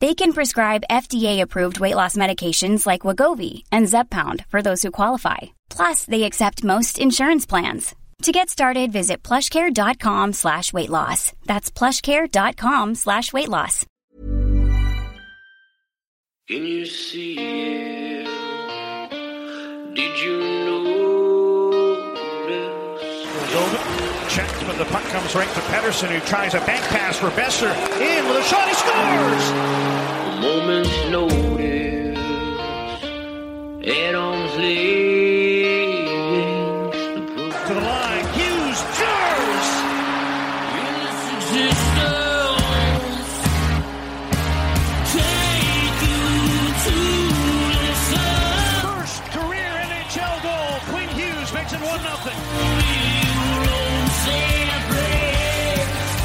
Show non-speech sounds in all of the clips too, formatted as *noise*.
They can prescribe FDA-approved weight loss medications like Wegovy and Zepbound for those who qualify. Plus, they accept most insurance plans. To get started, visit plushcare.com slash weight loss. That's plushcare.com slash weight loss. Can you see it? Did you notice? Moldova checked, but the puck comes right to Pettersson, who tries a bank pass for Boeser. In with a shot, he scores! A moment's notice.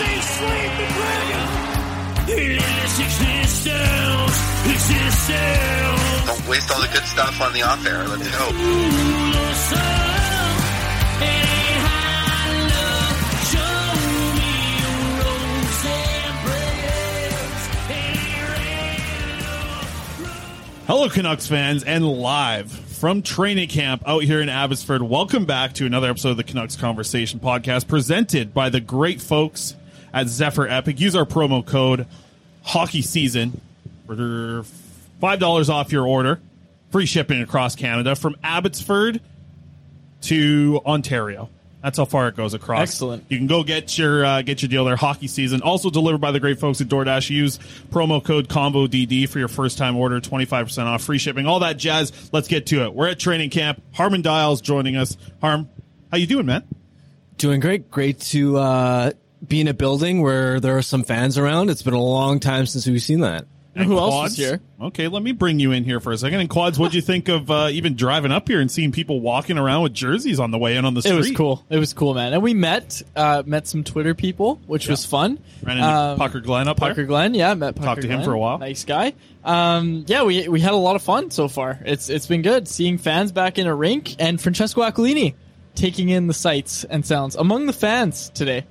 They slayed the dragon! Don't waste all the good stuff on the off air. Let's go. Hello, Canucks fans, and live from training camp out here in Abbotsford. Welcome back to another episode of the Canucks Conversation podcast presented by the great folks at Zephyr Epic. Use our promo code Hockey Season for five dollars off your order, free shipping across Canada from Abbotsford to Ontario. That's how far it goes across. Excellent. You can go get your uh, get your deal there. Hockey season also delivered by the great folks at DoorDash. Use promo code Combo DD for your first time order, twenty five percent off, free shipping, all that jazz. Let's get to it. We're at training camp. Harman Dayal joining us. Harm, how you doing, man? Doing great. Great to uh, be in a building where there are some fans around. It's been a long time since we've seen that. And Who else Quads? is here? Okay, let me bring you in here for a second. And Quads, what'd you think of uh, even driving up here and seeing people walking around with jerseys on the way in on the street? It was cool. It was cool, man. And we met uh, met some Twitter people, which was fun. Ran into Um, Pucker Glenn up Parker there. Glenn, yeah, met Parker Talked to him Glenn. for a while. Nice guy. Um, yeah, we we had a lot of fun so far. It's it's been good seeing fans back in a rink and Francesco Aquilini taking in the sights and sounds among the fans today.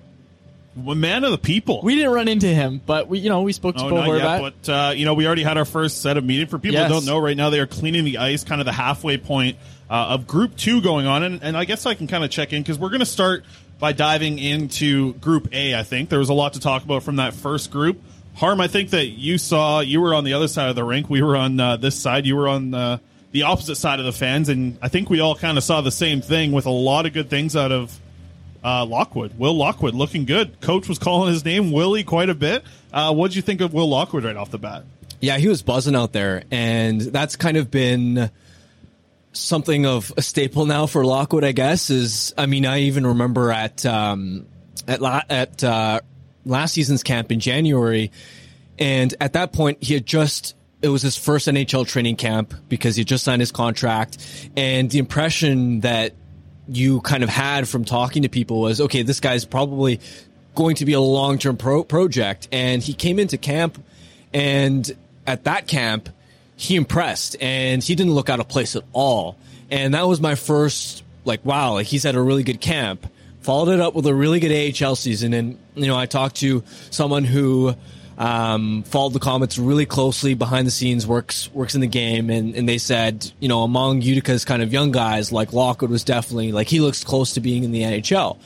Man of the people. We didn't run into him, but we, you know, we spoke to Oh, Bo Horvat. yet, but uh, you know, we already had our first set of meeting. For people Yes. who don't know, right now they are cleaning the ice, kind of the halfway point uh, of Group Two going on, and, and I guess I can kind of check in because we're going to start by diving into Group A. I think there was a lot to talk about from that first group. Harm, I think that you saw you were on the other side of the rink. We were on uh, this side. You were on uh, the opposite side of the fans, and I think we all kind of saw the same thing with a lot of good things out of uh, Lockwood. Will Lockwood looking good. Coach was calling his name Willie quite a bit. Uh, what did you think of Will Lockwood right off the bat? Yeah, he was buzzing out there, and that's kind of been something of a staple now for Lockwood. I guess is. I mean, I even remember at um, at la- at uh, last season's camp in January, and at that point he had just. It was his first NHL training camp because he had just signed his contract, and the impression that you kind of had from talking to people was, okay, this guy's probably going to be a long term pro- project. And he came into camp, and at that camp, he impressed, and he didn't look out of place at all. And that was my first, like, wow, like he's had a really good camp. Followed it up with a really good AHL season, and you know, I talked to someone who um, followed the Comets really closely behind the scenes, works works in the game, and, and they said, you know, among Utica's kind of young guys, like Lockwood was definitely like he looks close to being in the NHL.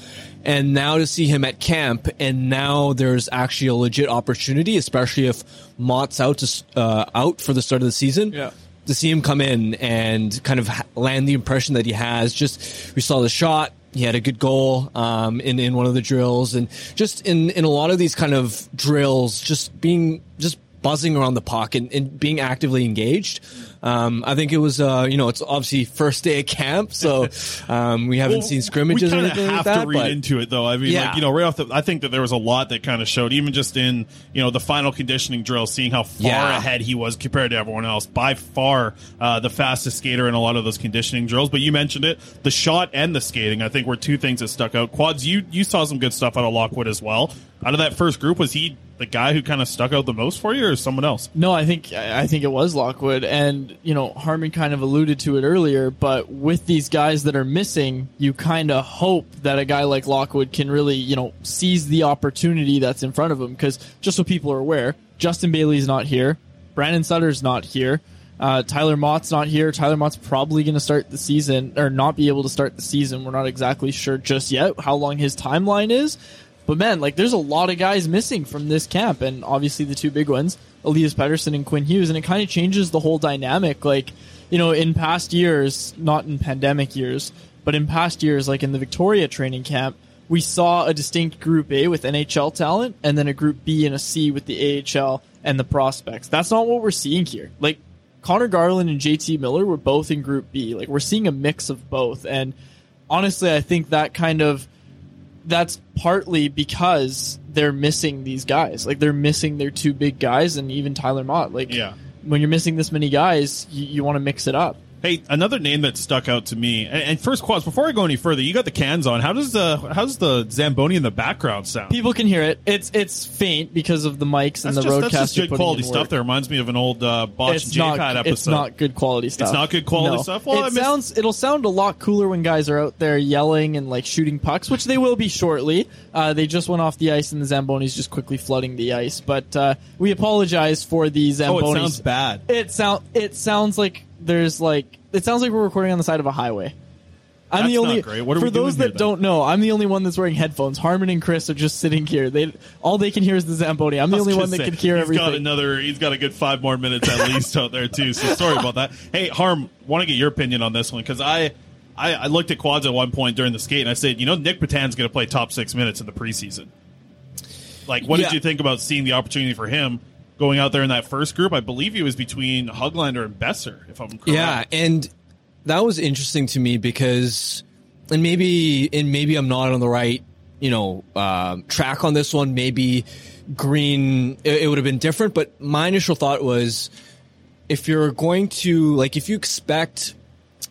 And now to see him at camp, and now there's actually a legit opportunity, especially if Motte's out to, uh, out for the start of the season. Yeah. To see him come in and kind of land the impression that he has. Just we saw the shot. He had a good goal um, in in one of the drills, and just in in a lot of these kind of drills, just being just buzzing around the puck and, and being actively engaged. Um, I think it was, uh, you know, it's obviously first day of camp, so *laughs* um, we haven't Well, seen scrimmages We or kind of anything have like that. to read but into it, though. I mean, Yeah. like you know, right off the, I think that there was a lot that kind of showed, even just in you know the final conditioning drill, seeing how far Yeah. ahead he was compared to everyone else. By far, uh, the fastest skater in a lot of those conditioning drills. But you mentioned it, the shot and the skating. I think were two things that stuck out. Quads, you you saw some good stuff out of Lockwood as well. Out of that first group, was he the guy who kind of stuck out the most for you, or someone else? No, I think I think it was Lockwood, and you know Harman kind of alluded to it earlier. But with these guys that are missing, you kind of hope that a guy like Lockwood can really you know seize the opportunity that's in front of him. Because just so people are aware, Justin Bailey's not here, Brandon Sutter's not here, uh, Tyler Motte's not here. Tyler Motte's probably going to start the season or not be able to start the season. We're not exactly sure just yet how long his timeline is. But man, like there's a lot of guys missing from this camp, and obviously the two big ones, Elias Pettersson and Quinn Hughes, and it kind of changes the whole dynamic. Like, you know, in past years, not in pandemic years, but in past years, like in the Victoria training camp, we saw a distinct Group A with NHL talent, and then a Group B and a C with the AHL and the prospects. That's not what we're seeing here. Like Conor Garland and JT Miller were both in Group B. Like we're seeing a mix of both, and honestly, I think that kind of that's partly because they're missing these guys. Like they're missing their two big guys and even Tyler Motte. Like Yeah. when you're missing this many guys, you, you want to mix it up. Hey, another name that stuck out to me, and, and first quads. Before I go any further, you got the cans on. How does the how does the zamboni in the background sound? People can hear it. It's it's faint because of the mics and That's the just, that's just good quality stuff. That reminds me of an old uh, Botch it's and not, episode. It's not good quality stuff. It's not good quality No. stuff? Well, it missed- sounds. It'll sound a lot cooler when guys are out there yelling and like shooting pucks, which they will be shortly. Uh, they just went off the ice, and the Zambonis just quickly flooding the ice. But uh, we apologize for the Zambonis. Oh, it sounds bad. It sound. It sounds like there's like. It sounds like we're recording on the side of a highway. I'm the only. not great. What are for those here, that then? don't know, I'm the only one that's wearing headphones. Harman and Chris are just sitting here. They all they can hear is the Zamboni. I'm the only one that say, can hear he's everything. got another. He's got a good five more minutes at least out there too. So sorry about that. Hey, Harm, want to get your opinion on this one because I, I, I looked at quads at one point during the skate and I said, you know, Nic Petan's going to play top six minutes in the preseason. Like, what Yeah. did you think about seeing the opportunity for him going out there in that first group? I believe he was between Hoglander and Boeser, if I'm correct. Yeah, and that was interesting to me because, and maybe, and maybe I'm not on the right, you know, um, track on this one. Maybe Green, it, it would have been different. But my initial thought was, if you're going to like, if you expect,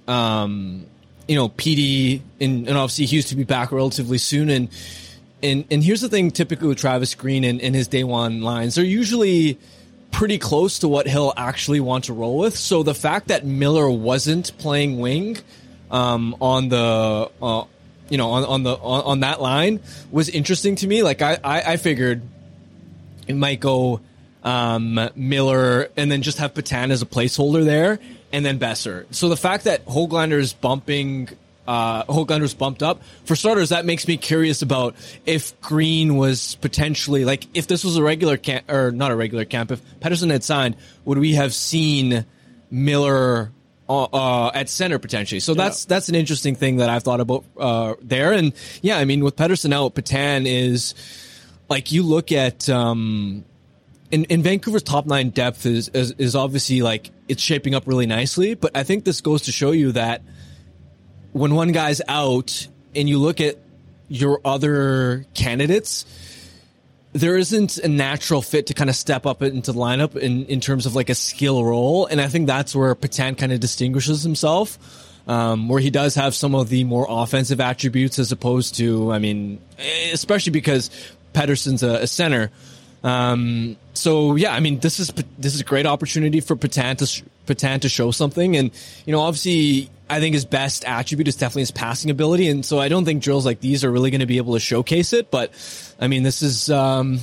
um, you know, PD and, and obviously Hughes to be back relatively soon, and and and here's the thing: typically with Travis Green and, and his day one lines, they're usually pretty close to what he'll actually want to roll with. So the fact that Miller wasn't playing wing um, on the uh, you know, on, on the on, on that line was interesting to me. Like I, I, I figured it might go um, Miller and then just have Petan as a placeholder there, and then Boeser. So the fact that Hoglander is bumping. Uh, Hoglander's bumped up. For starters, that makes me curious about if Green was potentially like if this was a regular camp or not a regular camp. If Pettersson had signed, would we have seen Miller uh, uh, at center potentially. So that's that's an interesting thing that I've thought about uh, there. And yeah, I mean with Pettersson out, Petan is like you look at um, in, in Vancouver's top nine depth is, is is obviously like it's shaping up really nicely. But I think this goes to show you that when one guy's out and you look at your other candidates, there isn't a natural fit to kind of step up into the lineup in, in terms of like a skill role. And I think that's where Petan kind of distinguishes himself, um, where he does have some of the more offensive attributes as opposed to, I mean, especially because Pettersson's a, a center. Um, so yeah, I mean, this is, this is a great opportunity for Petan to, sh- Petan to show something. And, you know, obviously I think his best attribute is definitely his passing ability. And so I don't think drills like these are really going to be able to showcase it. But I mean, this is, um,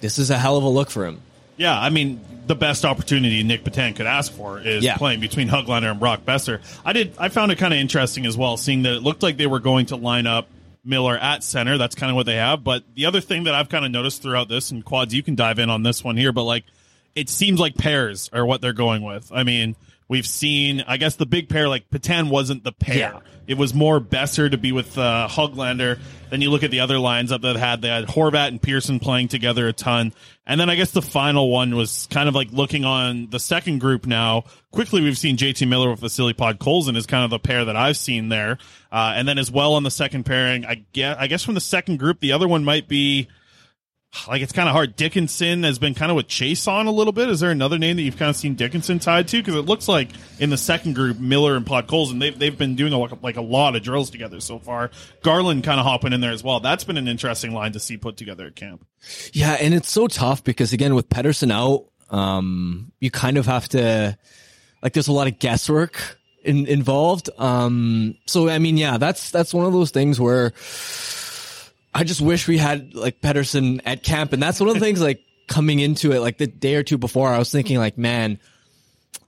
this is a hell of a look for him. Yeah, I mean, the best opportunity Nic Petan could ask for is Yeah. playing between Hoglander and Brock Boeser. I did. I found it kind of interesting as well, seeing that it looked like they were going to line up Miller at center. That's kind of what they have. But the other thing that I've kind of noticed throughout this, and quads, you can dive in on this one here, but like it seems like pairs are what they're going with. I mean, we've seen, I guess the big pair, like Petan wasn't the pair. Yeah. It was more Boeser to be with uh, Hoglander. Then you look at the other lines up that had they had Horvat and Pearson playing together a ton. And then I guess the final one was kind of like looking on the second group now. Quickly, we've seen JT Miller with Vasily Podkolzin is kind of the pair that I've seen there. Uh, and then as well on the second pairing, I guess, I guess from the second group, the other one might be like it's kind of hard. Dickinson has been kind of with Chase on a little bit. Is there another name that you've kind of seen Dickinson tied to? Because it looks like in the second group, Miller and Podkolzin, they've they've been doing a, like a lot of drills together so far. Garland kind of hopping in there as well. That's been an interesting line to see put together at camp. Yeah, and it's so tough because again, with Pettersson out, um, you kind of have to like. There's a lot of guesswork in, involved. Um, so I mean, yeah, that's that's one of those things where I just wish we had like Pettersson at camp, and that's one of the things like coming into it, like the day or two before, I was thinking like, man.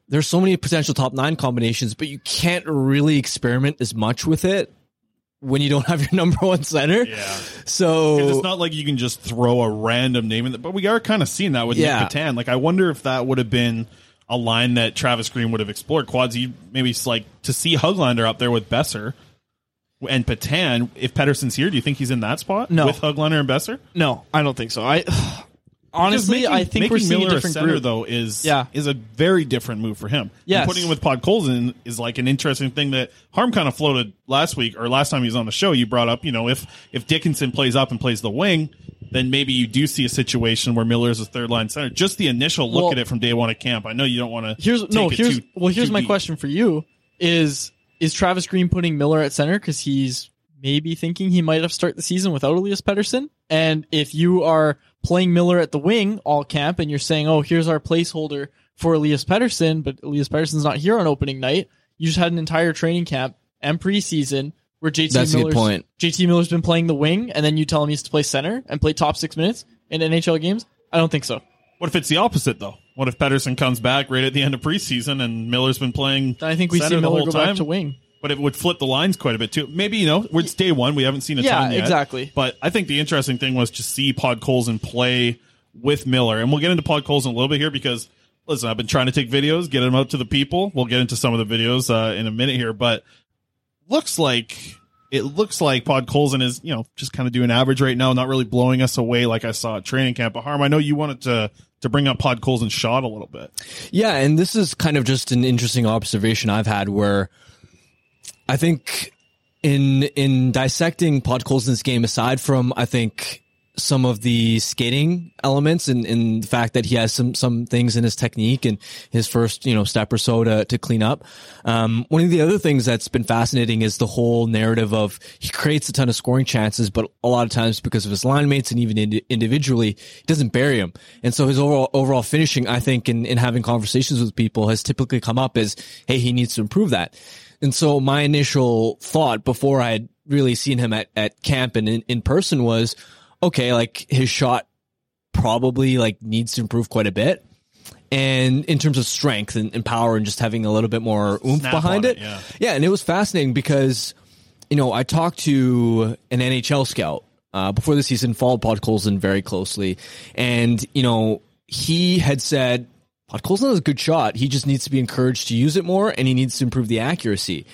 There's so many potential top nine combinations, but you can't really experiment as much with it when you don't have your *laughs* number one center. Yeah. So it's not like you can just throw a random name in there, but we are kind of seeing that with Yeah. Nic Petan. Like, I wonder if that would have been a line that Travis Green would have explored. Quads, maybe it's like to see Hoglander up there with Boeser and Petan. If Pettersson's here, do you think he's in that spot No. with Hoglander and Boeser? No, I don't think so. I *sighs* honestly, Because I think making we're seeing Miller a different center group. though is Yeah. is a very different move for him. Yes. And putting him with Podkolzin is like an interesting thing that Harm kind of floated last week or last time he was on the show. You brought up, you know, if if Dickinson plays up and plays the wing, then maybe you do see a situation where Miller is a third line center. Just the initial look Well- at it from day one at camp. I know you don't want to. Here's no. Here's too, well. Here's my deep. question for you: Is is Travis Green putting Miller at center because he's maybe thinking he might have start the season without Elias Pettersson? And if you are playing Miller at the wing all camp, and you're saying, "Oh, here's our placeholder for Elias Pettersson," but Elias Pettersson's not here on opening night. You just had an entire training camp and preseason where JT That's a good Miller's, point. JT Miller's been playing the wing, and then you tell him he's to play center and play top six minutes in NHL games. I don't think so. What if it's the opposite though? What if Pettersson comes back right at the end of preseason and Miller's been playing? I think we see the Miller whole go time? back to wing. but it would flip the lines quite a bit too. Maybe you know, it's day one. We haven't seen a Yeah, ton yet. exactly. But I think the interesting thing was to see Podkolzin play with Miller, and we'll get into Podkolzin a little bit here because listen, I've been trying to take videos, get them out to the people. We'll get into some of the videos uh, in a minute here, but looks like it looks like Podkolzin is you know just kind of doing average right now, not really blowing us away like I saw at training camp. But Harm, I know you wanted to to bring up Podkolzin's shot a little bit. Yeah, and this is kind of just an interesting observation I've had where I think in in dissecting Podkolzin's game, aside from I think some of the skating elements and, and the fact that he has some some things in his technique and his first you know step or so to to clean up. Um, one of the other things that's been fascinating is the whole narrative of he creates a ton of scoring chances, but a lot of times because of his line mates and even indi- individually, he doesn't bury him. And so his overall overall finishing, I think, in, in having conversations with people, has typically come up as, hey, he needs to improve that. And so my initial thought before I had really seen him at, at camp and in, in person was okay, like his shot probably like needs to improve quite a bit. And in terms of strength and, and power and just having a little bit more oomph Snap behind it. it, yeah. yeah. And it was fascinating because, you know, I talked to an NHL scout uh, before the season, followed Podkolzin very closely. And, you know, he had said, Podkolzin has a good shot. He just needs to be encouraged to use it more and he needs to improve the accuracy.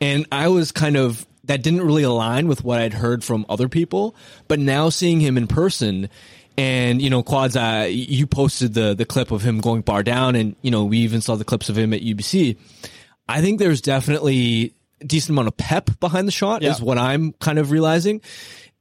And I was kind of, that didn't really align with what I'd heard from other people. But now seeing him in person, and you know, Quads, uh, you posted the the clip of him going bar down, and you know, we even saw the clips of him at UBC. I think there's definitely a decent amount of pep behind the shot, Yeah. is what I'm kind of realizing.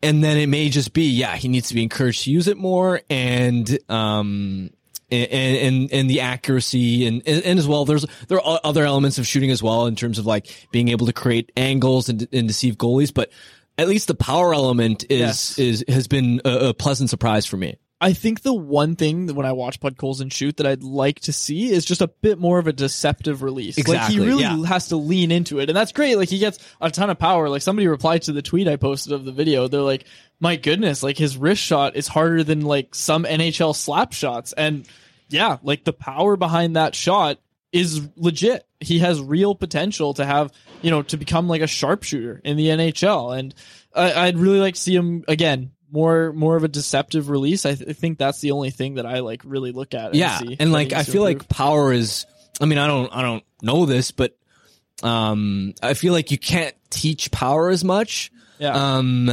And then it may just be, yeah, he needs to be encouraged to use it more, and um, and and, and the accuracy, and, and as well, there's there are other elements of shooting as well in terms of like being able to create angles and, and deceive goalies, but at least the power element is Yes. is has been a, a pleasant surprise for me. I think the one thing that when I watch Podkolzin shoot that I'd like to see is just a bit more of a deceptive release. Like Exactly, he really yeah. has to lean into it. And that's great. Like he gets a ton of power. Like somebody replied to the tweet I posted of the video. They're like, my goodness, like his wrist shot is harder than like some NHL slap shots. And yeah, like the power behind that shot is legit. He has real potential to have, you know, to become like a sharpshooter in the NHL. And I'd really like to see him again. More, more of a deceptive release. I, th- I think that's the only thing that I like really look at. And yeah, see and like I feel improve. like power is. I mean, I don't, I don't know this, but um, I feel like you can't teach power as much. Yeah. Um,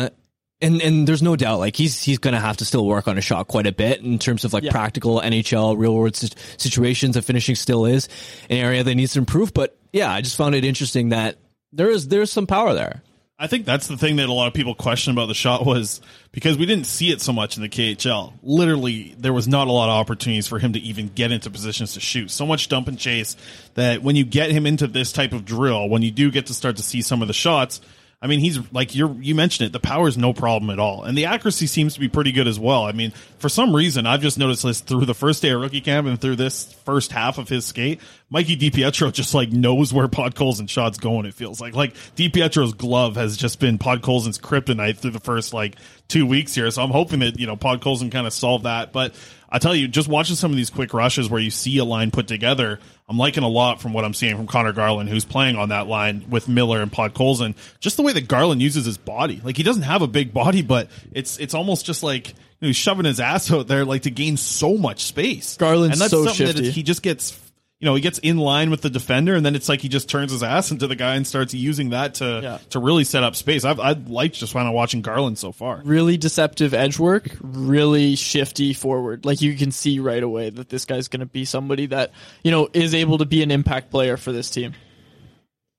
and and there's no doubt, like he's he's gonna have to still work on a shot quite a bit in terms of like Yeah. practical NHL real world situations. And finishing still is an area that needs to improve. But yeah, I just found it interesting that there is there's some power there. I think that's the thing that a lot of people question about the shot was because we didn't see it so much in the KHL. Literally, there was not a lot of opportunities for him to even get into positions to shoot. So much dump and chase that when you get him into this type of drill, when you do get to start to see some of the shots, I mean, he's like you're you mentioned it. The power is no problem at all, and the accuracy seems to be pretty good as well. I mean, for some reason, I've just noticed this through the first day of rookie camp and through this first half of his skate. Mikey DiPietro just like knows where Podkolzin shots going. It feels like like DiPietro's glove has just been Podkolzin's kryptonite through the first like two weeks here. So I'm hoping that you know Podkolzin kind of solved that, but. I tell you, just watching some of these quick rushes where you see a line put together, I'm liking a lot from what I'm seeing from Conor Garland, who's playing on that line with Miller and Podkolzin. Just the way that Garland uses his body, like he doesn't have a big body, but it's it's almost just like you know, he's shoving his ass out there, like to gain so much space. Garland's and that's so something shifty. that he just gets. You know, he gets in line with the defender, and then it's like he just turns his ass into the guy and starts using that to Yeah. to really set up space. I've I've liked just kind of watching Garland so far. really deceptive edge work, really shifty forward. Like you can see right away that this guy's going to be somebody that, you know, is able to be an impact player for this team.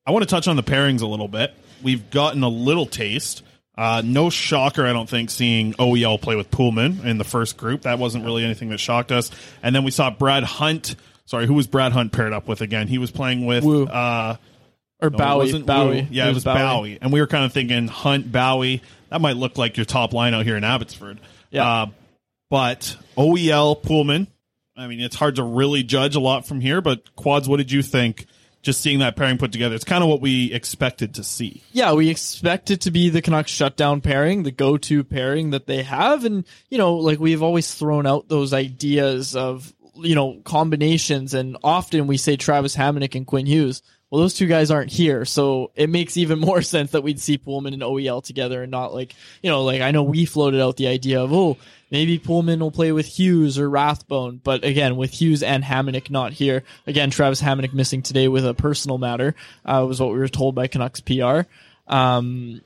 I want to touch on the pairings a little bit. We've gotten a little taste. Uh, no shocker, I don't think, seeing OEL play with Poolman in the first group. That wasn't really anything that shocked us. And then we saw Brad Hunt. Sorry, who was Brad Hunt paired up with again? He was playing with Woo. uh, Or no, it Bowey. wasn't Bowey. Woo. Yeah, it was, Bowey. And we were kind of thinking Hunt, Bowey. That might look like your top line out here in Abbotsford. Yeah. Uh, but OEL, Poolman. I mean, it's hard to really judge a lot from here. But Quads, what did you think? Just seeing that pairing put together, it's kind of what we expected to see. Yeah, we expect it to be the Canucks shutdown pairing, the go-to pairing that they have, and you know, like we've always thrown out those ideas of you know combinations, and often we say Travis Hamonic and Quinn Hughes. Well, those two guys aren't here, so it makes even *laughs* more sense that we'd see Poolman and OEL together, and not like you know, like I know we floated out the idea of oh maybe Poolman will play with Hughes or Rathbone, but again with Hughes and Hamonic not here, again Travis Hamonic missing today with a personal matter uh, was what we were told by Canucks PR. Um,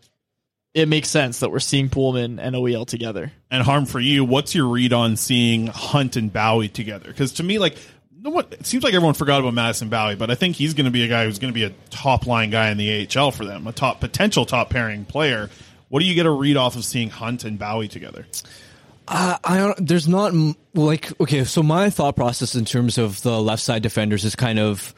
it makes sense that we're seeing Poolman and OEL together. And harm for you, what's your read on seeing Hunt and Bowey together? Because to me, like, no what it seems like everyone forgot about Madison Bowey, but I think he's going to be a guy who's going to be a top line guy in the AHL for them, a top potential top pairing player. What do you get a read off of seeing Hunt and Bowey together? Uh, I don't, there's not like okay. So my thought process in terms of the left side defenders is kind of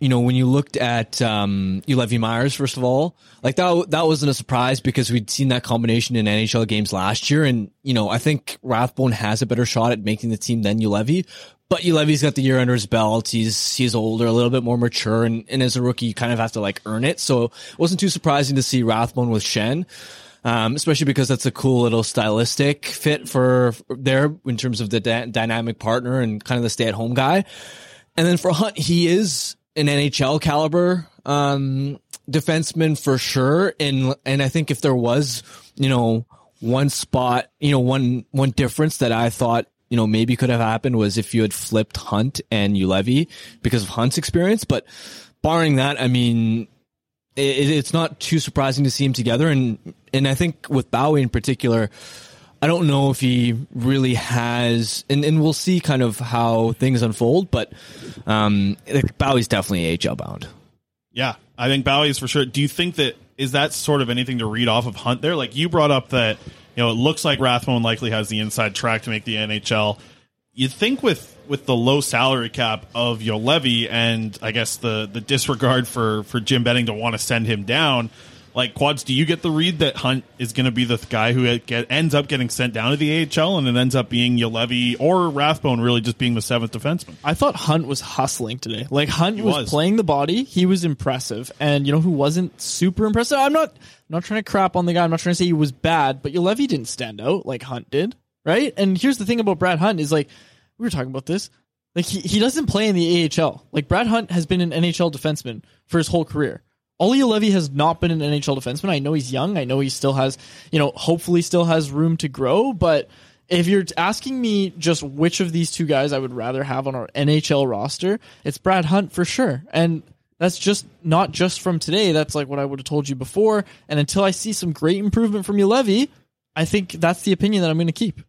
you know, when you looked at um, Levy Myers, first of all, like that that wasn't a surprise because we'd seen that combination in NHL games last year, and you know, I think Rathbone has a better shot at making the team than Juolevi. But Juolevi's got the year under his belt. He's he's older, a little bit more mature, and, and as a rookie, you kind of have to like earn it. So it wasn't too surprising to see Rathbone with Schenn. Um, especially because that's a cool little stylistic fit for, for there in terms of the dy- dynamic partner and kind of the stay at home guy. And then for Hunt, he is an NHL caliber um, defenseman for sure. And and I think if there was, you know, one spot, you know, one one difference that I thought, you know, maybe could have happened was if you had flipped Hunt and Juolevi because of Hunt's experience. But barring that, I mean, it, it's not too surprising to see him together. And and I think with Bowey in particular, I don't know if he really has, and, and we'll see kind of how things unfold. But um, Bowey's definitely AHL bound. Yeah, I think Bowie is for sure. Do you think that is that sort of anything to read off of Hunt there? Like you brought up that you know it looks like Rathbone likely has the inside track to make the NHL. You'd think with with the low salary cap of Juolevi and I guess the the disregard for for Jim Benning to want to send him down. Like quads, do you get the read that Hunt is going to be the guy who get, ends up getting sent down to the AHL, and it ends up being Levy or Rathbone really just being the seventh defenseman? I thought Hunt was hustling today. Like Hunt was, was. playing the body. He was impressive. And you know who wasn't super impressive? I'm not I'm not trying to crap on the guy. I'm not trying to say he was bad, but Levy didn't stand out like Hunt did. Right? And here's the thing about Brad Hunt is like we were talking about this. Like he, he doesn't play in the AHL. Like Brad Hunt has been an NHL defenseman for his whole career. Ollie Levy has not been an NHL defenseman. I know he's young. I know he still has, you know, hopefully still has room to grow. But if you're asking me just which of these two guys I would rather have on our NHL roster, it's Brad Hunt for sure. And that's just not just from today. That's like what I would have told you before. And until I see some great improvement from Levy, I think that's the opinion that I'm going to keep.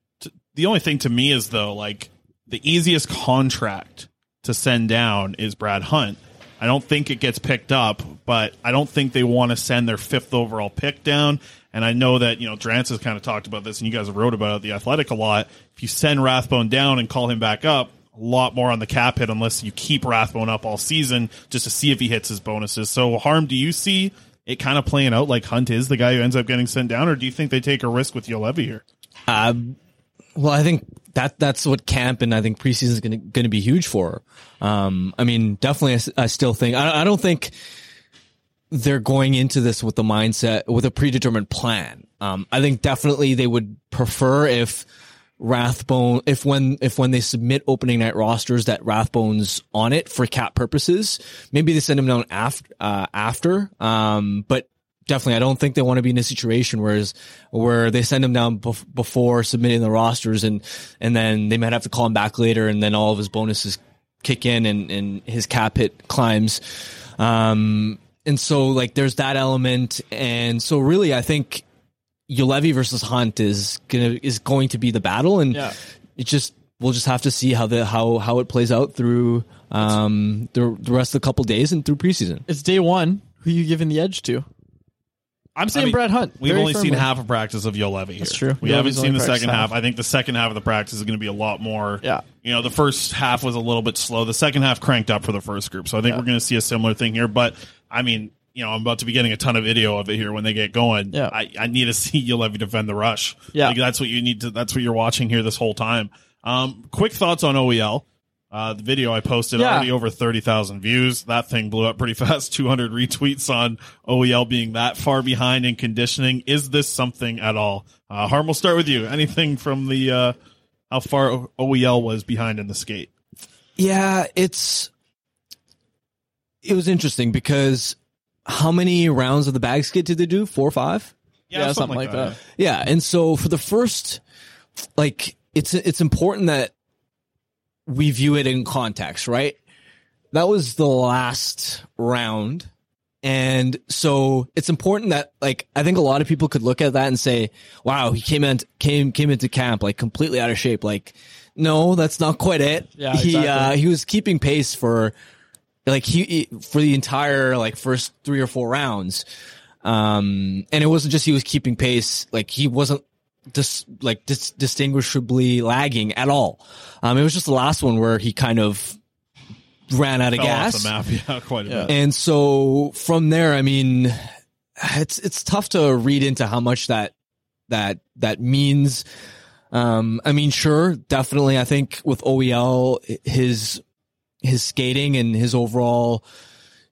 The only thing to me is though, like the easiest contract to send down is Brad Hunt. I don't think it gets picked up, but I don't think they want to send their fifth overall pick down. And I know that, you know, Drance has kind of talked about this and you guys have wrote about it, the athletic a lot. If you send Rathbone down and call him back up, a lot more on the cap hit unless you keep Rathbone up all season just to see if he hits his bonuses. So harm, do you see it kind of playing out like Hunt is the guy who ends up getting sent down, or do you think they take a risk with Juolevi here? Um, well, I think that that's what camp and I think preseason is going to be huge for. Um, I mean, definitely, I still think I, I don't think they're going into this with the mindset with a predetermined plan. Um, I think definitely they would prefer if Rathbone, if when if when they submit opening night rosters that Rathbone's on it for cap purposes, maybe they send him down after uh, after. Um, but definitely, I don't think they want to be in a situation where where they send him down bef- before submitting the rosters, and and then they might have to call him back later, and then all of his bonuses kick in, and and his cap hit climbs. Um, and so like there's that element, and so really, I think Juolevi versus Hunt is gonna is going to be the battle, and Yeah. it just we'll just have to see how the how how it plays out through um the the rest of the couple days and through preseason. It's day one. Who you giving the edge to? I'm saying I mean, Brad Hunt. We've only seen half a practice of Juolevi here. That's true. We haven't seen the second half. half. I think the second half of the practice is going to be a lot more. Yeah. You know, the first half was a little bit slow. The second half cranked up for the first group. So I think Yeah. we're going to see a similar thing here. But I mean, you know, I'm about to be getting a ton of video of it here when they get going. Yeah. I, I need to *laughs* see Juolevi defend the rush. Yeah. Like, that's what you need to, that's what you're watching here this whole time. Um, quick thoughts on OEL. Uh, the video I posted Yeah. already over 30,000 views. That thing blew up pretty *laughs* fast. 200 retweets on OEL being that far behind in conditioning. Is this something at all? Uh, Harm, we'll start with you. Anything from the, uh, how far OEL was behind in the skate? Yeah, it's it was interesting because how many rounds of the bag skate did they do? Four or five? Yeah, something like that. Yeah, and so for the first, like, it's it's important that we view it in context, right? That was the last round, and so it's important that, like, I think a lot of people could look at that and say, "Wow, he came in came came into camp like completely out of shape." Like, no, that's not quite it. Yeah, he exactly. uh, he was keeping pace for like he he- for the entire like first three or four rounds um and it wasn't just he was keeping pace like he wasn't dis, like dis, distinguishably lagging at all um it was just the last one where he kind of ran out of Fell off gas. the map, *laughs* yeah, quite a bit. And so from there, I mean, it's it's tough to read into how much that that that means. Um, I mean, sure, definitely. I think with OEL, his his skating and his overall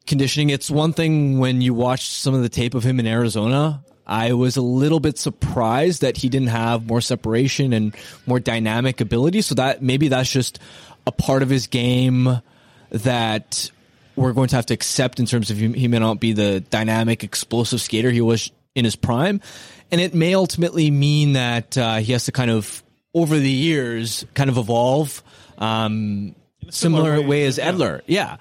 conditioning. It's one thing when you watch some of the tape of him in Arizona. I was a little bit surprised that he didn't have more separation and more dynamic ability. So that maybe that's just a part of his game that we're going to have to accept in terms of he, he may not be the dynamic, explosive skater he was in his prime. And it may ultimately mean that uh, he has to kind of, over the years, kind of evolve um, similar way, way as Edler. Yeah.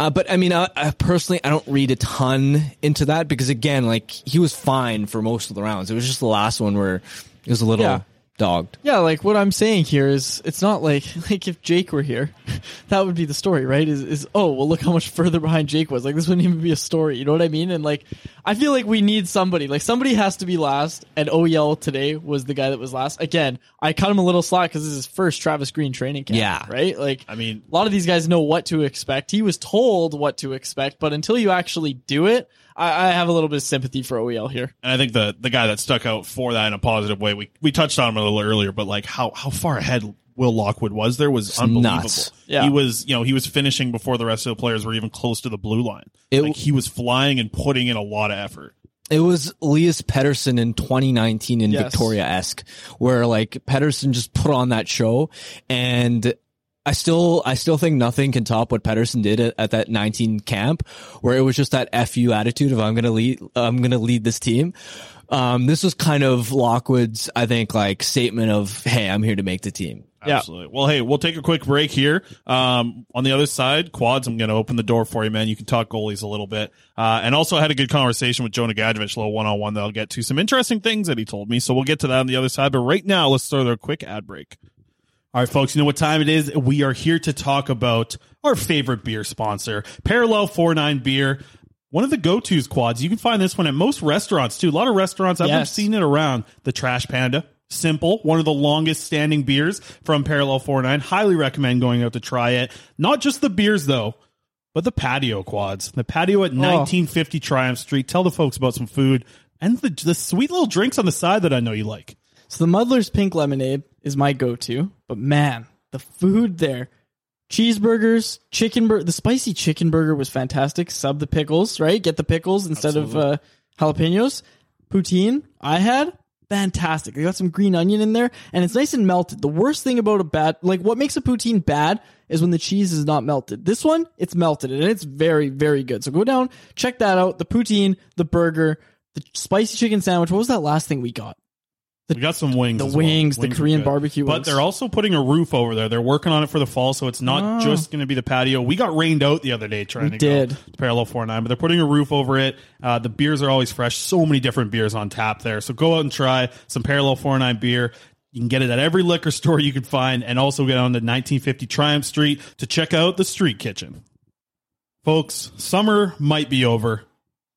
Uh, but I mean, I, personally, I don't read a ton into that because again, like he was fine for most of the rounds. It was just the last one where it was a little Yeah. Dogged. Yeah, like what I'm saying here is, it's not like *laughs* like if Jake were here, *laughs* that would be the story, right? Is is oh well, look how much further behind Jake was. Like this wouldn't even be a story. You know what I mean? And like, I feel like we need somebody. Like somebody has to be last. And OEL today was the guy that was last. Again, I cut him a little slack because this is his first Travis Green training camp. Yeah. right. Like I mean, a lot of these guys know what to expect. He was told what to expect, but until you actually do it, I, I have a little bit of sympathy for OEL here. And I think the the guy that stuck out for that in a positive way, we we touched on him a little earlier, but like how how far ahead Will Lockwood was there was unbelievable. Yeah. He was, you know, he was finishing before the rest of the players were even close to the blue line. It- like he was flying and putting in a lot of effort. It was Elias Pettersson in 2019 in Yes. Victoria esque, where like Pettersson just put on that show, and I still I still think nothing can top what Pettersson did at, at that 19 camp, where it was just that fu attitude of I'm gonna lead I'm gonna lead this team. Um, this was kind of Lockwood's I think like statement of Hey, I'm here to make the team. Yeah. Absolutely. Well, hey, we'll take a quick break here. Um, on the other side, quads, I'm going to open the door for you, man. You can talk goalies a little bit. Uh, and also I had a good conversation with Jonah Gadjovich, a little one on one that I'll get to some interesting things that he told me. So we'll get to that on the other side. But right now, let's throw a quick ad break. All right, folks, you know what time it is? We are here to talk about our favorite beer sponsor, Parallel 49 Beer. One of the go-tos quads. You can find this one at most restaurants too. A lot of restaurants. I've Yes. seen it around. The Trash Panda. Simple. One of the longest standing beers from Parallel 49. Highly recommend going out to try it. Not just the beers though, but the patio quads. The patio at 1950 Triumph Street. Tell the folks about some food and the, the sweet little drinks on the side that I know you like. So the Muddler's Pink Lemonade is my go-to, but man, the food there. Cheeseburgers, chicken burger, the spicy chicken burger was fantastic. Sub the pickles, right? Get the pickles instead of uh, jalapenos. Poutine I had fantastic. They got some green onion in there and it's nice and melted. The worst thing about a bad, like what makes a poutine bad is when the cheese is not melted. This one, it's melted and it's very, very good. So go down, check that out. The poutine, the burger, the spicy chicken sandwich. What was that last thing we got? We got some wings. the well. wings, the are Korean barbecue But wings. they're also putting a roof over there. They're working on it for the fall, so it's not Ah. just going to be the patio. We got rained out the other day trying We to did. go to Parallel 49, but they're putting a roof over it. Uh, the beers are always fresh. So many different beers on tap there. So go out and try some Parallel 49 beer. You can get it at every liquor *laughs* store you can find, and also get on to 1950 Triumph Street to check out the Street Kitchen. Folks, summer might be over,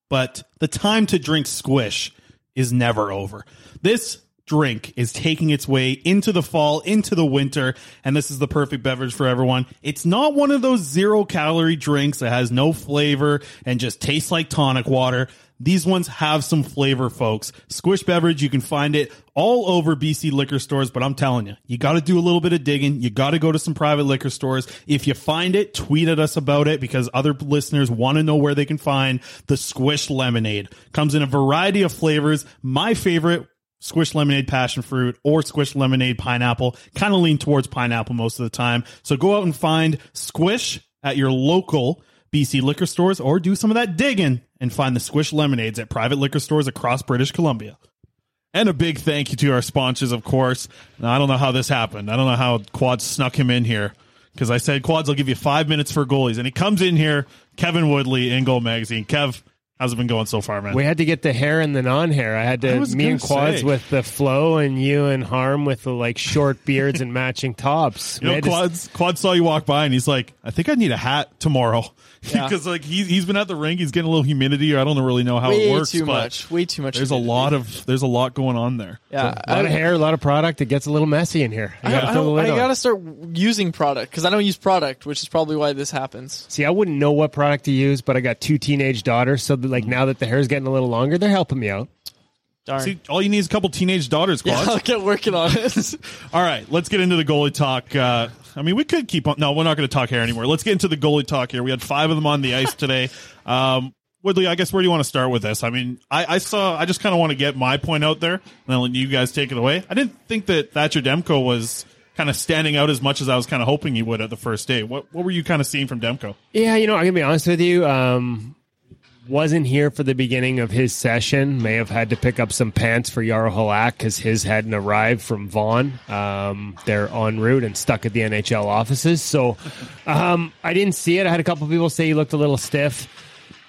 but the time to drink squish is never over. This drink is taking its way into the fall, into the winter, and this is the perfect beverage for everyone. It's not one of those zero calorie drinks that has no flavor and just tastes like tonic water. These ones have some flavor, folks. Squish beverage, you can find it all over BC liquor stores, but I'm telling you, you got to do a little bit of digging. You got to go to some private liquor stores. If you find it, tweet at us about it because other listeners want to know where they can find the Squish lemonade. Comes in a variety of flavors. My favorite squish lemonade passion fruit or squish lemonade pineapple. Kind of lean towards pineapple most of the time. So go out and find squish at your local bc liquor stores or do some of that digging and find the squish lemonades at private liquor stores across british columbia. And a big thank you to our sponsors of course. Now, i don't know how this happened. I don't know how quads snuck him in here. Because i said quads i'll give you five minutes for goalies. And he comes in here kevin woodley InGoal magazine. Kev How's it been going so far, man? We had to get the hair and the non-hair. I had to was me and quads say. with the flow, and you and Harm with the like short beards and matching tops. You We know, Quads to- Quads saw you walk by and he's like, I think I need a hat tomorrow. Yeah. *laughs* Because like he's he's been at the ring, he's getting a little humidity, or I don't really know how Way it works. too but much. Way too much. There's a lot of there's a lot going on there. Yeah, a lot of hair, a lot of product. It gets a little messy in here. You I, gotta I, fill the I gotta start using product because I don't use product, which is probably why this happens. See, I wouldn't know what product to use, but I got two teenage daughters, so that, like now that the hair's getting a little longer, they're helping me out. Darn. See, all you need is a couple teenage daughters, yeah, *laughs* I'll get working on it. *laughs* All right, let's get into the goalie talk. Uh, I mean, we could keep on. No, we're not going to talk hair anymore. Let's get into the goalie talk here. We had five of them on the ice today. *laughs* Um, Woodley, I guess where do you want to start with this? I mean, I, I saw. I just kind of want to get my point out there, and then let you guys take it away. I didn't think that Thatcher Demko was kind of standing out as much as I was kind of hoping he would at the first day. What What were you kind of seeing from Demko? Yeah, you know, I'm gonna be honest with you. Um, wasn't here for the beginning of his session. May have had to pick up some pants for Yaro Halak because his hadn't arrived from Vaughan. Um, they're en route and stuck at the NHL offices. So um, I didn't see it. I had a couple people say he looked a little stiff.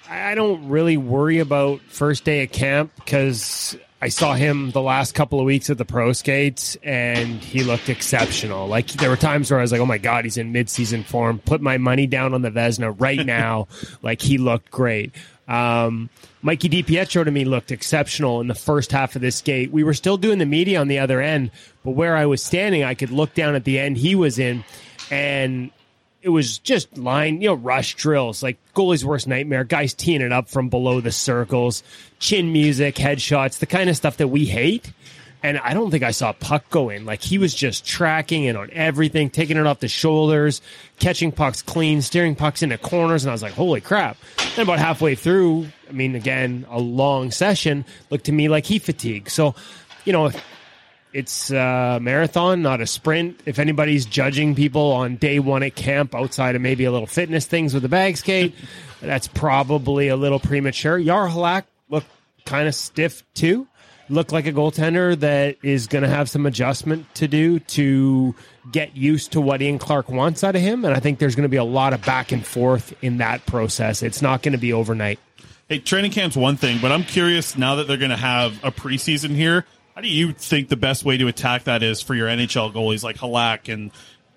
I don't really worry about first day of camp because I saw him the last couple of weeks at the pro skates and he looked exceptional. Like there were times where I was like, "Oh my god, he's in mid-season form." Put my money down on the Vezina right now. *laughs* like he looked great. Um, Mikey DiPietro to me looked exceptional in the first half of this skate. We were still doing the media on the other end, but where I was standing, I could look down at the end he was in, and it was just line, you know, rush drills, like goalie's worst nightmare. Guys teeing it up from below the circles, chin music, headshots, the kind of stuff that we hate. And I don't think I saw puck go in. Like he was just tracking and on everything, taking it off the shoulders, catching pucks clean, steering pucks into corners. And I was like, holy crap. And about halfway through, I mean, again, a long session looked to me like he fatigued. So, you know, it's a marathon, not a sprint. If anybody's judging people on day one at camp outside of maybe a little fitness things with the bag skate, that's probably a little premature. Yar Halak looked kind of stiff too. Looked like a goaltender that is going to have some adjustment to do to get used to what Ian Clark wants out of him. And I think there's going to be a lot of back and forth in that process. It's not going to be overnight. Hey, training camp's one thing, but I'm curious now that they're going to have a preseason here. How do you think the best way to attack that is for your NHL goalies like Halak and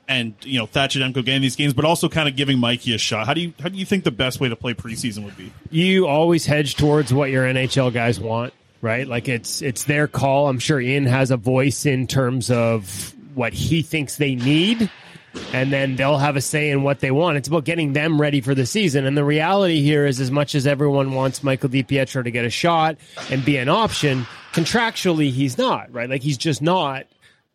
and you know Thatcher Demko getting these games, but also kind of giving Mikey a shot? How do you how do you think the best way to play preseason would be? you always hedge towards what your NHL guys want, right? Like it's it's their call. I'm sure Ian has a voice in terms of what he thinks they need, and then they'll have a say in what they want. It's about getting them ready for the season. And the reality here is, as much as everyone wants Michael DiPietro to get a shot and be an option, contractually he's not, right? Like he's just not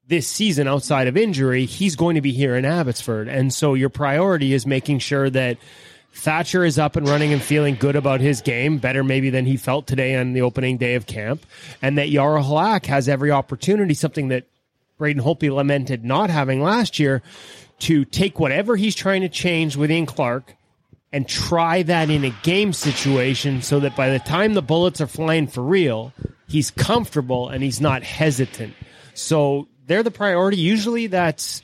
this season outside of injury, he's going to be here in Abbotsford. And so your priority is making sure that Thatcher is up and running and feeling good about his game, better maybe than he felt today on the opening day of camp, and that Yara Halak has every opportunity, something that Braden Holtby lamented not having last year, to take whatever he's trying to change with Ian Clark and try that in a game situation so that by the time the bullets are flying for real, he's comfortable and he's not hesitant. So they're the priority. Usually that's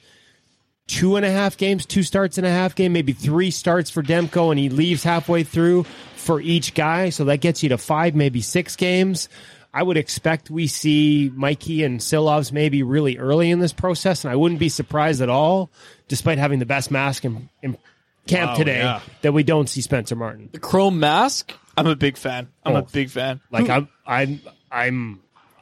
two and a half games, two starts and a half game, maybe three starts for Demko, and he leaves halfway through for each guy. So that gets you to five, maybe six games. I would expect we see Mikey and Silovs maybe really early in this process, and I wouldn't be surprised at all, despite having the best mask in, in camp Wow, today, yeah. that we don't see Spencer Martin. The chrome mask. I'm a big fan. I'm Oh. a big fan. Like Who- I'm, I'm, I'm.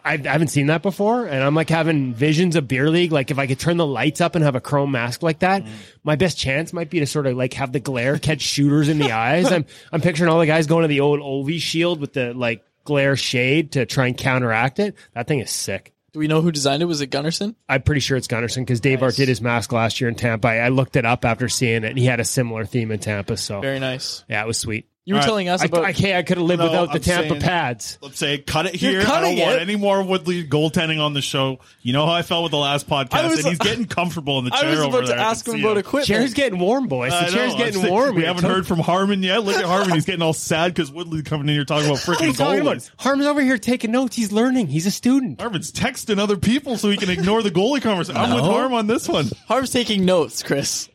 I haven't seen that before, and I'm like having visions of beer league. Like if I could turn the lights up and have a chrome mask like that, my best chance might be to sort of like have the glare catch shooters in the *laughs* eyes. I'm I'm picturing all the guys going to the old Ovi shield with the like glare shade to try and counteract it. That thing is sick. Do we know who designed it? Was it Gunnarsson? I'm pretty sure it's Gunnarsson because Dave Art did his mask last year in Tampa. I, I looked it up after seeing it, and he had a similar theme in Tampa. So Very nice. yeah, it was sweet. You were All right. telling us I, about. I can't. I could have lived No, without the I'm Tampa saying- pads. Let's say cut it You're here. I don't cutting want it. any more Woodley goaltending on the show. You know how I felt with the last podcast, was- and he's getting comfortable in the chair I chair was over about to there. I ask can him see about equipment. Chair's getting warm, boys. The I chair's know. getting I'm *laughs* saying, warm. We here. haven't heard from Harman yet. Look at *laughs* Harman; he's getting all sad because Woodley's coming in here talking about *laughs* What are you freaking talking about? goalies. Harman's over here taking notes. He's learning. He's a student. Harman's texting other people so he can ignore the goalie conversation. I'm with No. Harm on this one. Harm's taking notes, Chris.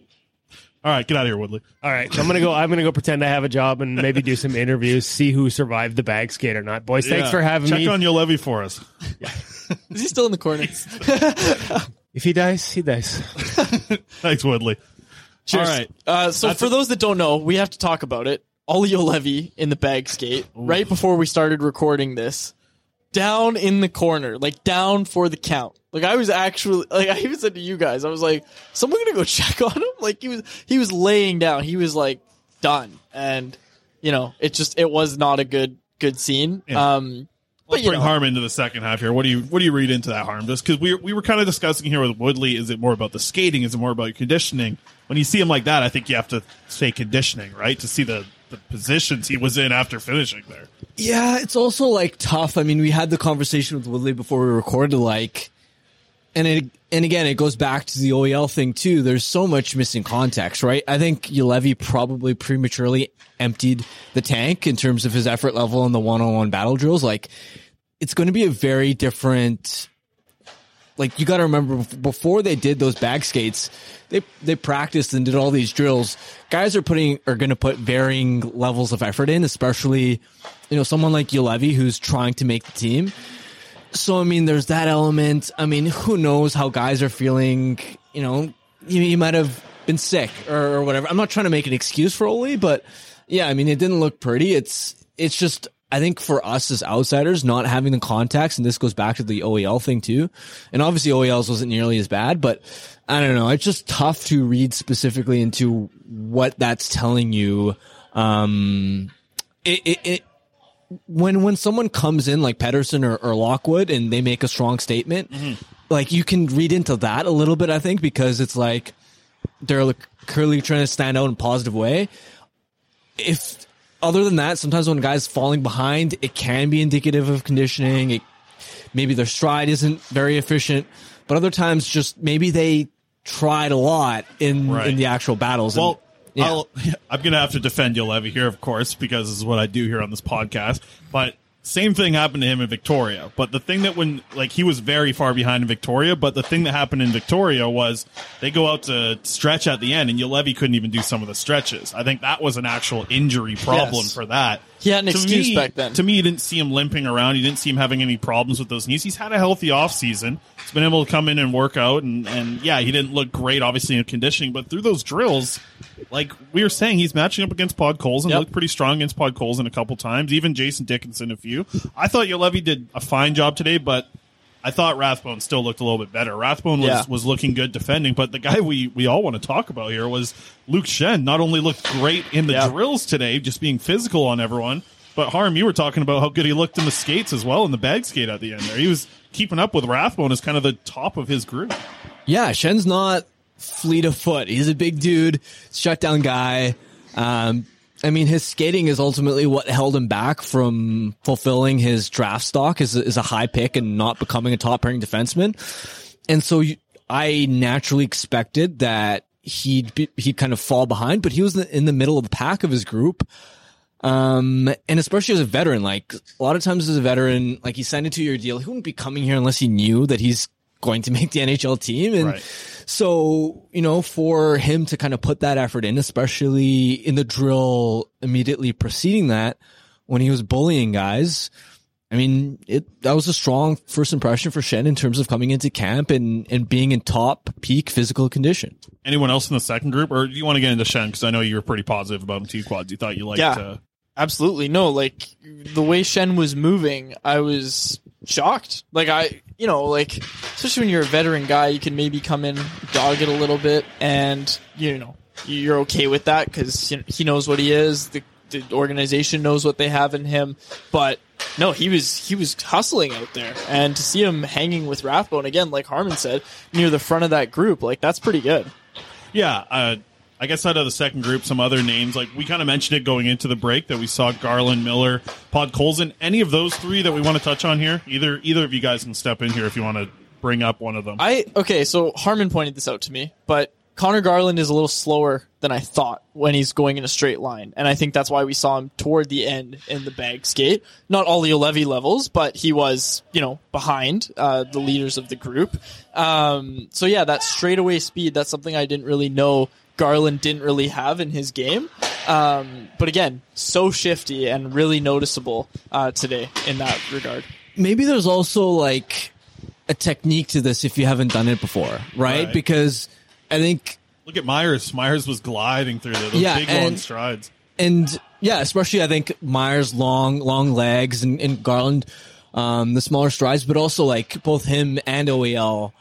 All right, get out of here, Woodley. All right, so I'm gonna go. I'm gonna go pretend I have a job and maybe do some interviews, see who survived the bag skate or not. Boys, thanks Yeah. for having me. Check me. on your levy for us. *laughs* Is he still in the corner? if he dies, he dies. *laughs* Thanks, Woodley. Cheers. All right. Uh, so That's for a- those that don't know, we have to talk about it. Olli Juolevi in the bag skate right before we started recording this, down in the corner, like down for the count. Like I was actually, like *laughs* I even said to you guys, I was like, "Someone gonna go *laughs* check on him?" Like he was, he was laying down. He was like done, and you know, it just it was not a good good scene. Yeah. Um, Let's but you bring know, harm into the second half here. What do you what do you read into that harm? Just because we we were kind of discussing here with Woodley, is it more about the skating? Is it more about your conditioning? When you see him like that, I think you have to say conditioning, right, to see the the positions he was in after finishing there. Yeah, it's also like tough. I mean, we had the conversation with Woodley before we recorded, like, and it, and again, it goes back to the OEL thing too. There's so much missing context, right? I think Juolevi probably prematurely emptied the tank in terms of his effort level in the one-on-one battle drills. Like, it's going to be a very different like you got to remember before they did those bag skates, they they practiced and did all these drills. Guys are putting are going to put varying levels of effort in, especially you know someone like Juolevi who's trying to make the team. So I mean, there's that element. I mean, who knows how guys are feeling? You know, you, you might have been sick or, or whatever. I'm not trying to make an excuse for Olli, but yeah, I mean, it didn't look pretty. It's it's just I think for us as outsiders, not having the contacts, and this goes back to the OEL thing too. And obviously OELs wasn't nearly as bad, but I don't know. It's just tough to read specifically into what that's telling you. Um, it, it, it when when someone comes in like Pettersson or, or Lockwood and they make a strong statement, like you can read into that a little bit. I think because it's like they're like clearly trying to stand out in a positive way. If other than that, sometimes when guys falling behind, it can be indicative of conditioning. It, maybe their stride isn't very efficient, but other times just maybe they tried a lot in Right. in the actual battles. and- Well, yeah. I'll, *laughs* I'm going to have to defend Juolevi here, of course, because this is what I do here on this podcast. But same thing happened to him in Victoria. But the thing that when, like, he was very far behind in Victoria, but the thing that happened in Victoria was they go out to stretch at the end, and Juolevi couldn't even do some of the stretches. I think that was an actual injury problem Yes. for that. He had an To excuse me- back then. To me, you didn't see him limping around. You didn't see him having any problems with those knees. He's had a healthy offseason. He's been able to come in and work out. And, and yeah, he didn't look great, obviously, in conditioning. But through those drills, like we were saying, he's matching up against Podkolzin and Yep. looked pretty strong against Podkolzin in a couple times. Even Jason Dickinson, a few. I thought Juolevi did a fine job today, but I thought Rathbone still looked a little bit better. Rathbone was, Yeah. was looking good defending, but the guy we, we all want to talk about here was Luke Schenn. Not only looked great in the Yeah. drills today, just being physical on everyone, but Harm, you were talking about how good he looked in the skates as well, in the bag skate at the end there. He was keeping up with Rathbone as kind of the top of his group. Yeah, Schenn's not fleet of foot. He's a big dude, shutdown guy. Um, I mean, his skating is ultimately what held him back from fulfilling his draft stock as as a high pick and not becoming a top pairing defenseman. And so you, I naturally expected that he'd be, he'd kind of fall behind, but he was in the middle of the pack of his group. Um, and especially as a veteran, like a lot of times as a veteran, like he signed a two year deal. He wouldn't be coming here unless he knew that he's going to make the NHL team. And Right. So, you know, for him to kind of put that effort in, especially in the drill immediately preceding that, when he was bullying guys, I mean, it, that was a strong first impression for Schenn in terms of coming into camp and, and being in top peak physical condition. Anyone else in the second group, or do you want to get into Schenn? Because I know you were pretty positive about him two quads. You thought you liked. Yeah. Uh, Absolutely. No, like the way Schenn was moving, I was shocked. Like I, you know, like especially when you're a veteran guy, you can maybe come in, dog it a little bit and you know, you're okay with that cuz you know, he knows what he is. The, the organization knows what they have in him, but no, he was he was hustling out there, and to see him hanging with Rathbone again, like Harman said, near the front of that group, like that's pretty good. Yeah, uh, I guess out of the second group, some other names like we kind of mentioned it going into the break that we saw Garland, Miller, Podkolzin. Any of those three that we want to touch on here? Either either of you guys can step in here if you want to bring up one of them. I okay, so Harman pointed this out to me, but Conor Garland is a little slower than I thought when he's going in a straight line, and I think that's why we saw him toward the end in the bag skate. Not all the Juolevi levels, but he was, you know, behind uh, the leaders of the group. Um, so yeah, that straightaway speed, that's something I didn't really know Garland didn't really have in his game. Um, but again, so shifty and really noticeable uh, today in that regard. maybe there's also like a technique to this if you haven't done it before, right? Right. Because I think Look at Myers. Myers was gliding through those Yeah, big long strides. and yeah, especially I think Myers long long legs and, and Garland um, the smaller strides, but also like both him and OEL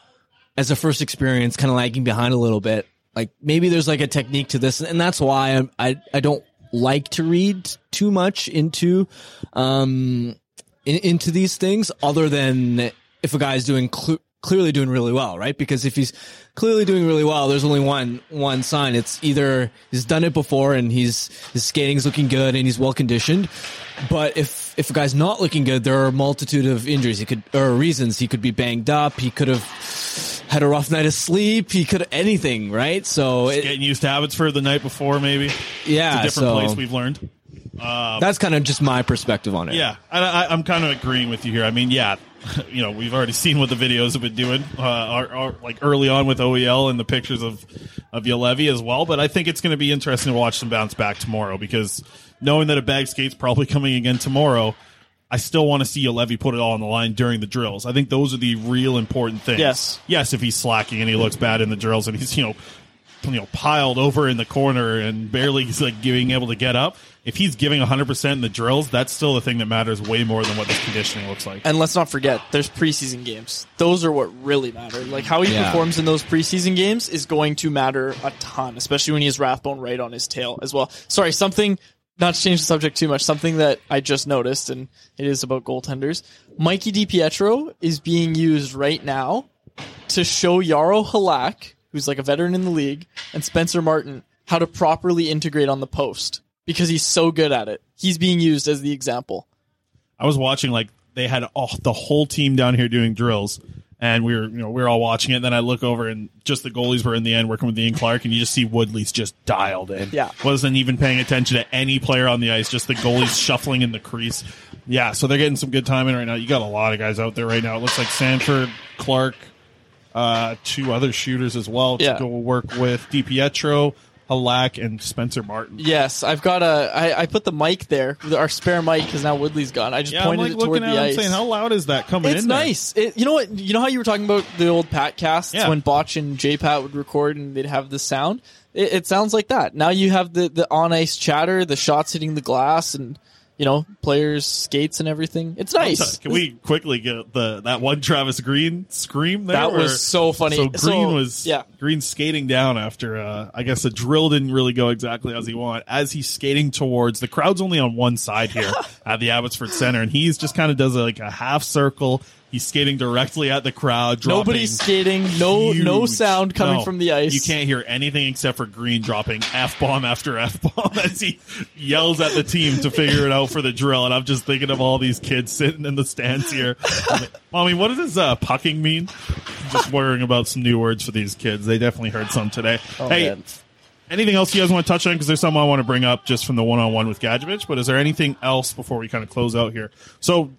as a first experience, kind of lagging behind a little bit. Like maybe there's like a technique to this, and that's why I'm, I I don't like to read too much into um in, into these things, other than if a guy's doing cl- clearly doing really well, right? Because if he's clearly doing really well, there's only one one sign. It's either he's done it before and he's his skating's looking good and he's well conditioned. But if if a guy's not looking good, there are a multitude of injuries. He could or reasons. He could be banged up. He could have had a rough night of sleep. He could anything, right? So it, Getting used to habits for the night before, maybe. Yeah, it's a different so- place we've learned. Um, that's kind of just my perspective on it. Yeah, I, I, I'm kind of agreeing with you here. I mean, yeah, *laughs* you know, we've already seen what the videos have been doing, uh, are, are, like early on with OEL and the pictures of of Juolevi as well. But I think it's going to be interesting to watch them bounce back tomorrow because knowing that a bag skate's probably coming again tomorrow. I still want to see Juolevi put it all on the line during the drills. I think those are the real important things. Yes. Yes, if he's slacking and he looks bad in the drills and he's, you know, you know, piled over in the corner and barely he's like being able to get up. If he's giving 100% in the drills, that's still the thing that matters way more than what this conditioning looks like. And let's not forget, there's preseason games. Those are what really matter. Like how he Yeah. performs in those preseason games is going to matter a ton, especially when he has Rathbone right on his tail as well. Sorry, something not to change the subject too much. Something that I just noticed, and it is about goaltenders. Mikey DiPietro is being used right now to show Yarrow Halak, who's like a veteran in the league, and Spencer Martin how to properly integrate on the post because he's so good at it. He's being used as the example. I was watching like they had oh, the whole team down here doing drills, and we were you know we were all watching it. And then I look over and just the goalies were in the end working with Ian Clark, and you just see Woodley's just dialed in. Yeah. wasn't even paying attention to any player on the ice, just the goalies shuffling in the crease. Yeah, so they're getting some good timing right now. You got a lot of guys out there right now. It looks like Sanford, Clark, uh, two other shooters as well to Yeah. go work with DiPietro, Halak, and Spencer Martin. Yes, I've got a. I, I put the mic there. Our spare mic because now Woodley's gone. I just Yeah, I'm pointed like it toward looking the at it ice. saying, how loud is that coming it's in there? nice. It, you know what? You know how you were talking about the old Pat casts Yeah. when Botch and J Pat would record and they'd have the sound. It, it sounds like that. Now you have the the on ice chatter, the shots hitting the glass, and you know players skates and everything. It's nice. Can we quickly get the that one Travis Green scream there? That was so funny. So Green So, was yeah. Green skating down after uh, I guess the drill didn't really go exactly as he wanted. As he's skating towards the crowd's only on one side here *laughs* at the Abbotsford Center, and he's just kind of does like a half circle. He's skating directly at the crowd. Dropping Nobody's skating. No no sound coming No. from the ice. You can't hear anything except for Green dropping f bomb after f bomb *laughs* as he yells at the team to figure it out for the drill. And I'm just thinking of all these kids sitting in the stands here. I'm like, Mommy, what does uh, pucking mean? just worrying about some new words for these kids. They definitely heard some today. Oh, hey. man. Anything else you guys want to touch on? Because there's something I want to bring up just from the one-on-one with Gadjovich. But is there anything else before we kind of close out here? So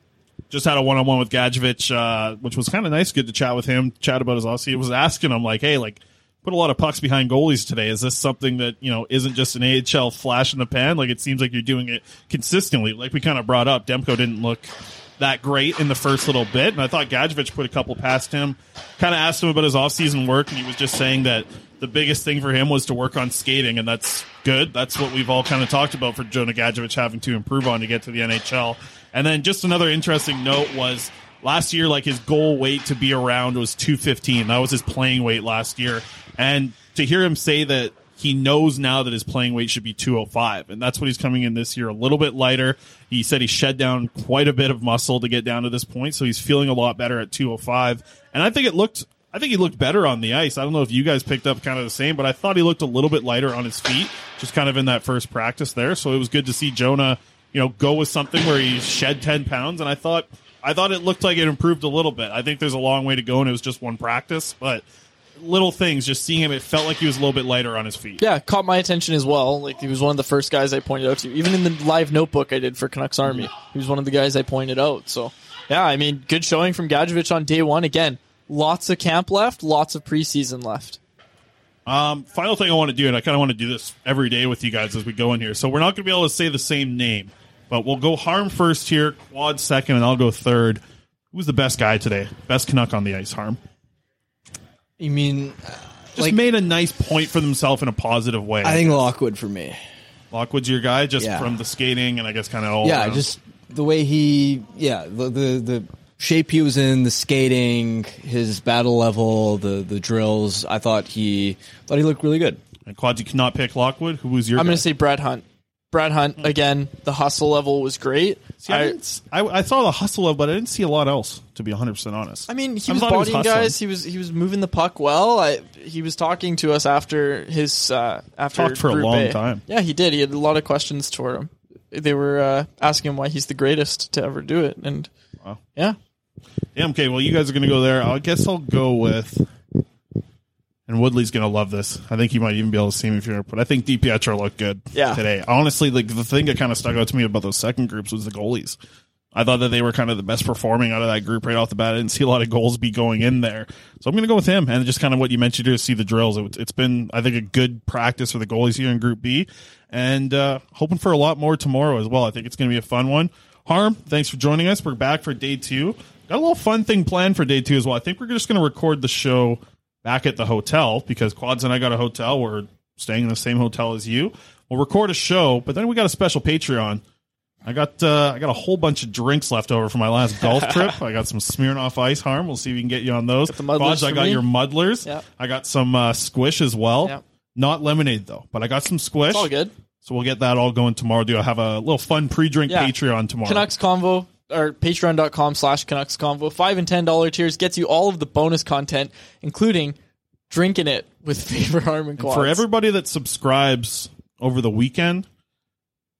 just had a one on one with Gadjovich, uh, which was kind of nice. Good to chat with him, chat about his Aussie. I was asking him like, hey, like, put a lot of pucks behind goalies today. Is this something that you know isn't just an AHL flash in the pan? Like, it seems like you're doing it consistently. Like we kind of brought up, Demko didn't look that great in the first little bit, and I thought Gadjovich put a couple past him. Kind of asked him about his off-season work, and he was just saying that the biggest thing for him was to work on skating, and that's good. That's what we've all kind of talked about for Jonah Gadjovich having to improve on to get to the NHL. And then just another interesting note was last year, like his goal weight to be around was 215. That was his playing weight last year. And to hear him say that he knows now that his playing weight should be 205 and that's what he's coming in this year a little bit lighter he said he shed down quite a bit of muscle to get down to this point so he's feeling a lot better at 205 and i think it looked i think he looked better on the ice i don't know if you guys picked up kind of the same but i thought he looked a little bit lighter on his feet just kind of in that first practice there so it was good to see jonah you know go with something where he shed 10 pounds and i thought i thought it looked like it improved a little bit i think there's a long way to go and it was just one practice but little things just seeing him it felt like he was a little bit lighter on his feet Yeah, caught my attention as well. Like he was one of the first guys I pointed out to. Even in the live notebook I did for Canucks Army, he was one of the guys I pointed out. So, yeah, I mean, good showing from Gadjovich on day one. Again, lots of camp left, lots of preseason left. Um, final thing I want to do, and I kind of want to do this every day with you guys as we go in here. So we're not going to be able to say the same name, but we'll go Harm first here, Quad second, and I'll go third. Who's the best guy today? Best Canuck on the ice, Harm. You mean Just made a nice point for themselves in a positive way. I think Lockwood for me. Lockwood's your guy, just Yeah. from the skating and I guess kind of all. yeah, around. just the way he, yeah, the, the the shape he was in, the skating, his battle level, the the drills. I thought he thought he looked really good. And Quad, you cannot pick Lockwood. Who was your? I'm going to say Brad Hunt. Brad Hunt again. The hustle level was great. See, I, I, didn't I, I saw the hustle of, but I didn't see a lot else. To be 100 percent honest, I mean, he was bodying hustling. guys. He was he was moving the puck well. I, he was talking to us after his uh, after Talked for a Group long time. Yeah, he did. He had a lot of questions toward him. They were uh, asking him why he's the greatest to ever do it, and Wow. yeah, Yeah, okay. Well, you guys are going to go there. I guess I'll go with. And Woodley's going to love this. I think he might even be able to see me if you're. But I think DiPietro looked good Yeah. today. Honestly, like the thing that kind of stuck out to me about those second groups was the goalies. I thought that they were kind of the best performing out of that group right off the bat. I didn't see a lot of goals be going in there, so I'm going to go with him. And just kind of what you mentioned to see the drills. It, it's been, I think, a good practice for the goalies here in Group B, and uh, hoping for a lot more tomorrow as well. I think it's going to be a fun one. Harm, thanks for joining us. We're back for day two. Got a little fun thing planned for day two as well. I think we're just going to record the show back at the hotel because Quads and I got a hotel. We're staying in the same hotel as you. We'll record a show, but then we got a special Patreon. I got uh, I got a whole bunch of drinks left over from my last golf *laughs* trip. I got some Smirnoff Ice Harm. We'll see if we can get you on those. muddlers Quads, I got me. your muddlers. Yeah. I got some uh, squish as well. Yeah. Not lemonade though, but I got some squish. it's all good. So we'll get that all going tomorrow. Do I have a little fun pre-drink Yeah. Patreon tomorrow? Canucks Convo or patreon.com slash Canucks Convo. Five and ten dollar tiers gets you all of the bonus content, including drinking it with *laughs* favorite Harman And Quads. for everybody that subscribes over the weekend,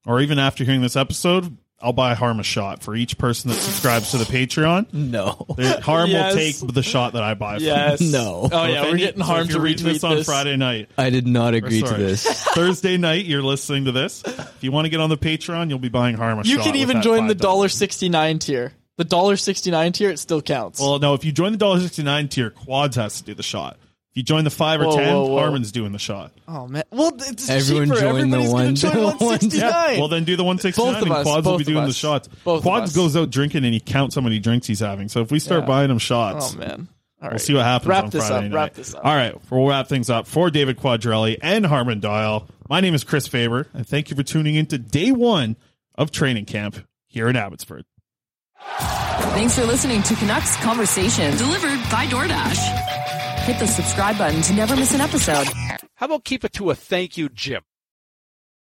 or even after hearing this episode, I'll buy Harm a shot for each person that subscribes to the Patreon. No, Harm Yes. will take the shot that I buy. from Yes. him. No. Oh yeah, we're getting so Harm if to you're reading retweet this on this. Friday night. I did not or agree to sorry, this. *laughs* Thursday night, you're listening to this. If you want to get on the Patreon, you'll be buying Harm a You shot. can with even that join the $5. dollar sixty nine tier. The dollar sixty nine tier, it still counts. Well, no, if you join the dollar sixty nine tier, Quads has to do the shot. If you join the five or Whoa, ten, whoa, whoa. Harman's doing the shot. oh man, well it's Everyone cheaper. join the one- gonna join the one sixty nine. Well, then do the 169 Both of and us, Quads will both be of doing the us. shots. Both of Quads us. goes out drinking and he counts how many drinks he's having. So if we start Yeah. buying him shots, oh man, all we'll right. see what happens Wrap on this Friday up. night. Wrap this up. All right, we'll wrap things up for David Quadrelli and Harman Dayal. My name is Chris Faber, and thank you for tuning into day one of training camp here in Abbotsford. Thanks for listening to Canucks Conversation, delivered by DoorDash. Hit the subscribe button to never miss an episode. How about keep it to a thank you, Jim?